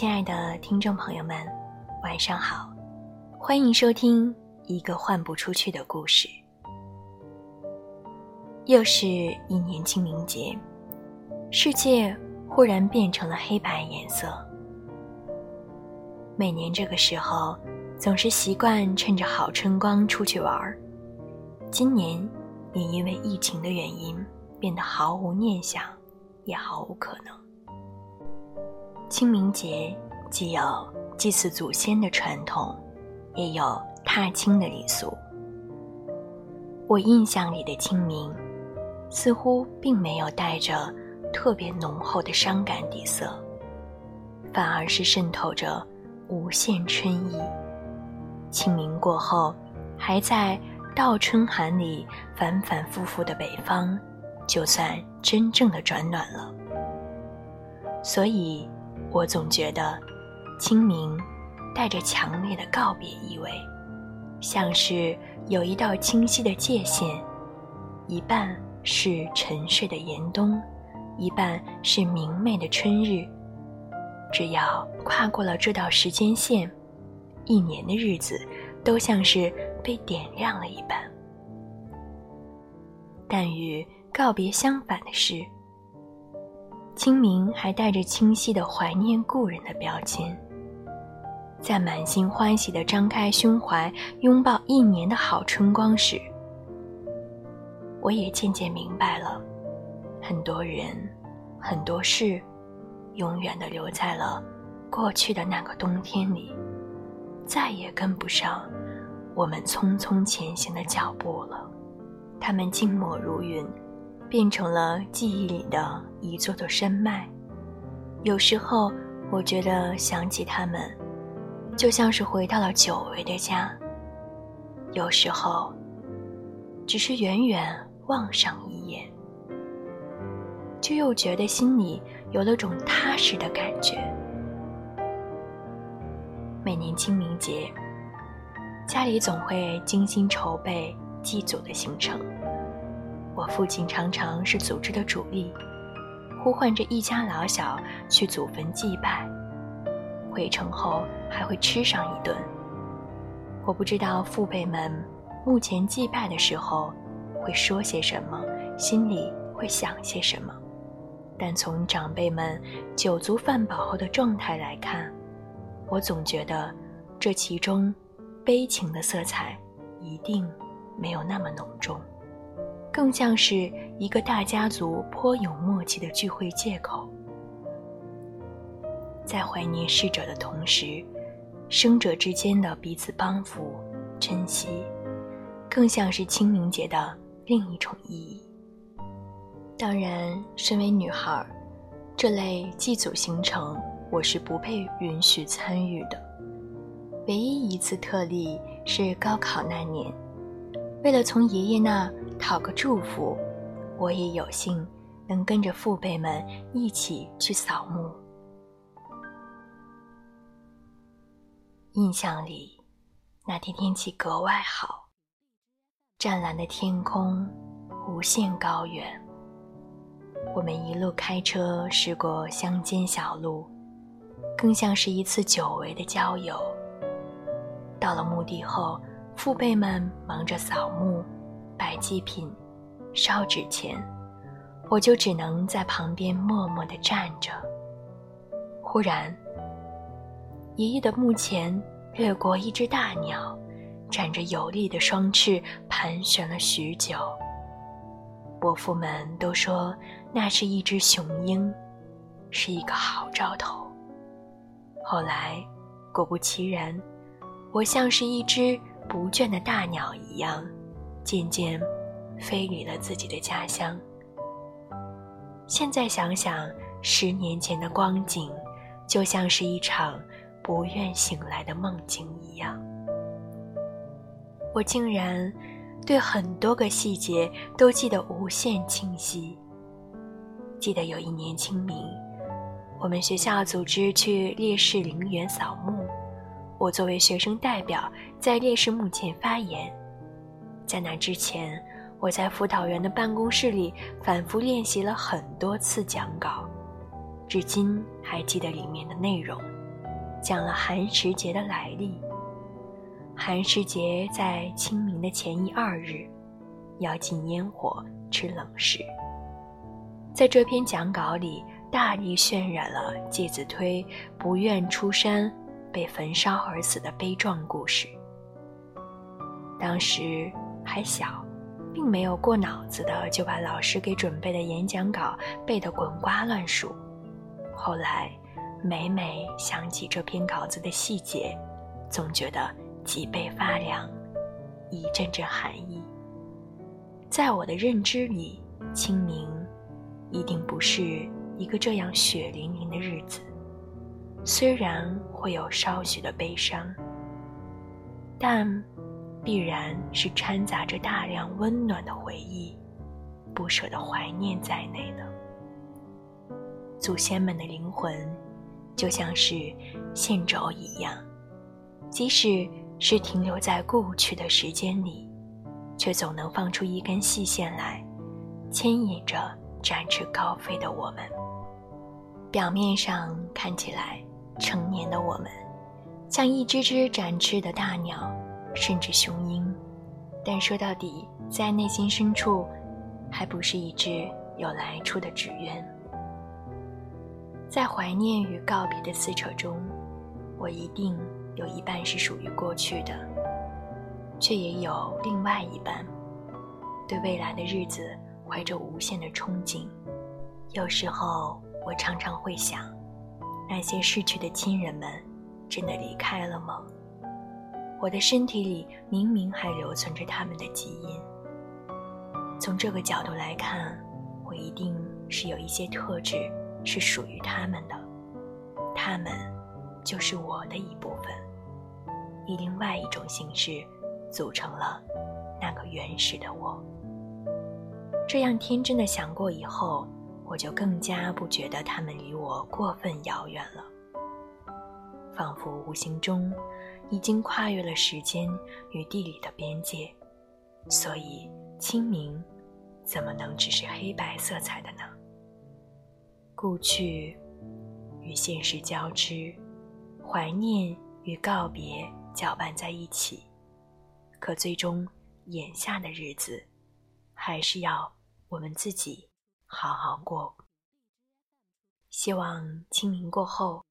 亲爱的听众朋友们，晚上好，欢迎收听一个换不出去的故事。又是一年清明节，世界忽然变成了黑白颜色。每年这个时候，总是习惯趁着好春光出去玩儿。今年也因为疫情的原因，变得毫无念想，也毫无可能。清明节既有祭祀祖先的传统，也有踏青的礼俗。我印象里的清明，似乎并没有带着特别浓厚的伤感底色，反而是渗透着无限春意。清明过后，还在倒春寒里反反复复的北方，就算真正的转暖了。所以。我总觉得，清明带着强烈的告别意味，像是有一道清晰的界限，一半是沉睡的严冬，一半是明媚的春日。只要跨过了这道时间线，一年的日子都像是被点亮了一般。但与告别相反的是。清明还带着清晰的怀念故人的标签，在满心欢喜的张开胸怀拥抱一年的好春光时，我也渐渐明白了，很多人，很多事，永远的留在了过去的那个冬天里，再也跟不上我们匆匆前行的脚步了，他们静默如云。变成了记忆里的一座座山脉。有时候，我觉得想起他们，就像是回到了久违的家。有时候，只是远远望上一眼，就又觉得心里有了种踏实的感觉。每年清明节，家里总会精心筹备祭祖的行程。我父亲常常是组织的主力，呼唤着一家老小去祖坟祭拜，回城后还会吃上一顿。我不知道父辈们目前祭拜的时候会说些什么，心里会想些什么，但从长辈们酒足饭饱后的状态来看，我总觉得这其中悲情的色彩一定没有那么浓重。更像是一个大家族颇有默契的聚会借口，在怀念逝者的同时，生者之间的彼此帮扶、珍惜，更像是清明节的另一种意义。当然，身为女孩，这类祭祖行程我是不被允许参与的。唯一一次特例是高考那年，为了从爷爷那。讨个祝福，我也有幸能跟着父辈们一起去扫墓。印象里，那天天气格外好，湛蓝的天空，无限高远。我们一路开车驶过乡间小路，更像是一次久违的郊游。到了墓地后，父辈们忙着扫墓。摆祭品，烧纸钱，我就只能在旁边默默地站着。忽然，爷爷的墓前掠过一只大鸟，展着有力的双翅，盘旋了许久。伯父们都说那是一只雄鹰，是一个好兆头。后来，果不其然，我像是一只不倦的大鸟一样。渐渐飞离了自己的家乡。现在想想，十年前的光景，就像是一场不愿醒来的梦境一样。我竟然对很多个细节都记得无限清晰。记得有一年清明，我们学校组织去烈士陵园扫墓，我作为学生代表在烈士墓前发言。在那之前，我在辅导员的办公室里反复练习了很多次讲稿，至今还记得里面的内容。讲了寒食节的来历。寒食节在清明的前一二日，要禁烟火、吃冷食。在这篇讲稿里，大力渲染了介子推不愿出山、被焚烧而死的悲壮故事。当时还小，并没有过脑子的就把老师给准备的演讲稿背得滚瓜烂熟。后来，每每想起这篇稿子的细节，总觉得脊背发凉，一阵阵寒意。在我的认知里，清明一定不是一个这样血淋淋的日子。虽然会有稍许的悲伤，但必然是掺杂着大量温暖的回忆、不舍的怀念在内的。祖先们的灵魂，就像是线轴一样，即使是停留在过去的时间里，却总能放出一根细线来，牵引着展翅高飞的我们。表面上看起来，成年的我们，像一只只展翅的大鸟，甚至雄鹰，但说到底，在内心深处，还不是一只有来处的纸鸢。在怀念与告别的撕扯中，我一定有一半是属于过去的，却也有另外一半，对未来的日子怀着无限的憧憬。有时候，我常常会想，那些逝去的亲人们，真的离开了吗？我的身体里明明还留存着他们的基因。从这个角度来看，我一定是有一些特质。是属于他们的，他们就是我的一部分，以另外一种形式组成了那个原始的我。这样天真的想过以后，我就更加不觉得他们离我过分遥远了，仿佛无形中已经跨越了时间与地理的边界。所以清明，怎么能只是黑白色彩的呢？故去与现实交织，怀念与告别搅拌在一起，可最终眼下的日子，还是要我们自己好好过。希望清明过后，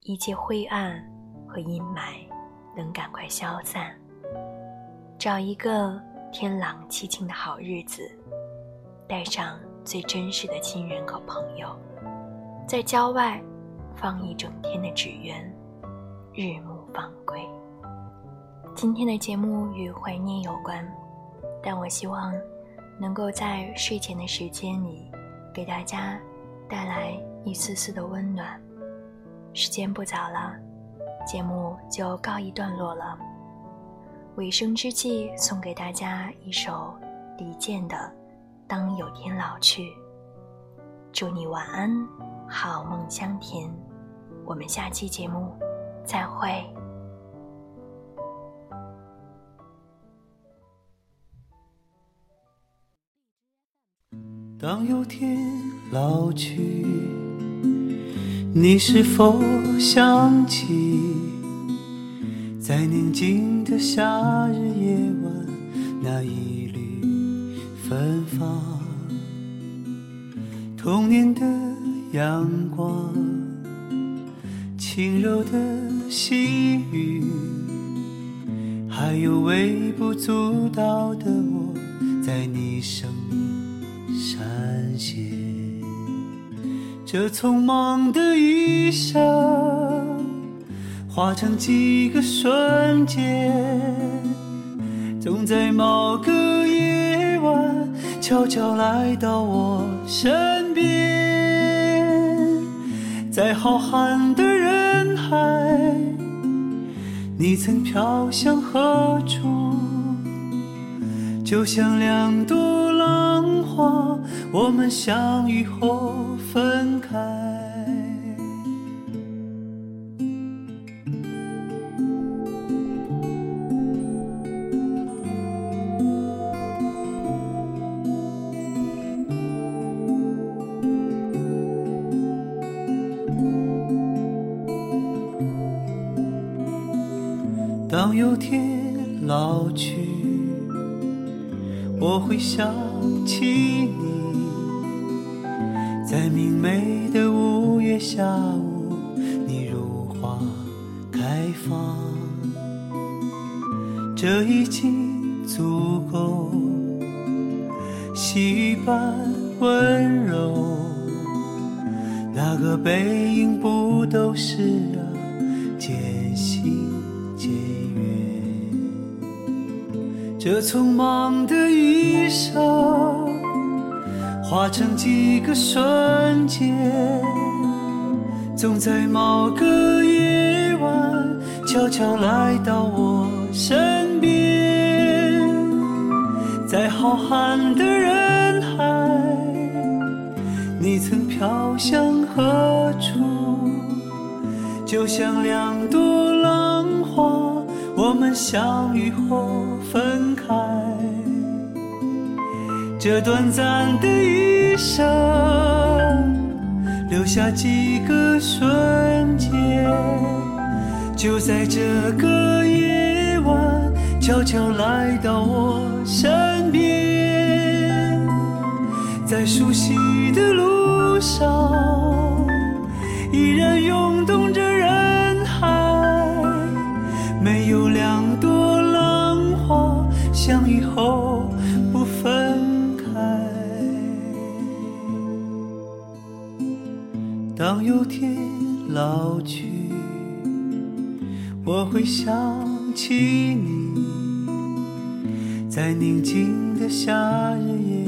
一切灰暗和阴霾能赶快消散，找一个天朗气清的好日子，带上。最真实的亲人和朋友，在郊外放一整天的纸鸢，日暮方归。今天的节目与怀念有关，但我希望能够在睡前的时间里，给大家带来一丝丝的温暖。时间不早了，节目就告一段落了。尾声之际，送给大家一首李健的。当有天老去，祝你晚安，好梦香甜。我们下期节目再会。当有天老去，你是否想起，在宁静的夏日夜晚那一缕？芬芳，童年的阳光，轻柔的细雨，还有微不足道的我，在你生命闪现。这匆忙的一生，化成几个瞬间，总在某个夜晚。悄悄来到我身边，在浩瀚的人海，你曾飘向何处？就像两朵浪花，我们相遇后分开。当有天老去，我会想起你，在明媚的五月下午，你如花开放，这已经足够，细雨般温柔，那个背影不都是啊，渐行渐远。这匆忙的一生，化成几个瞬间，总在某个夜晚，悄悄来到我身边，在浩瀚的人海，你曾飘向何处？就像两朵浪花，我们相遇后分开。这短暂的一生，留下几个瞬间，就在这个夜晚，悄悄来到我身边，在熟悉的路上，有天老去，我会想起你，在宁静的夏日夜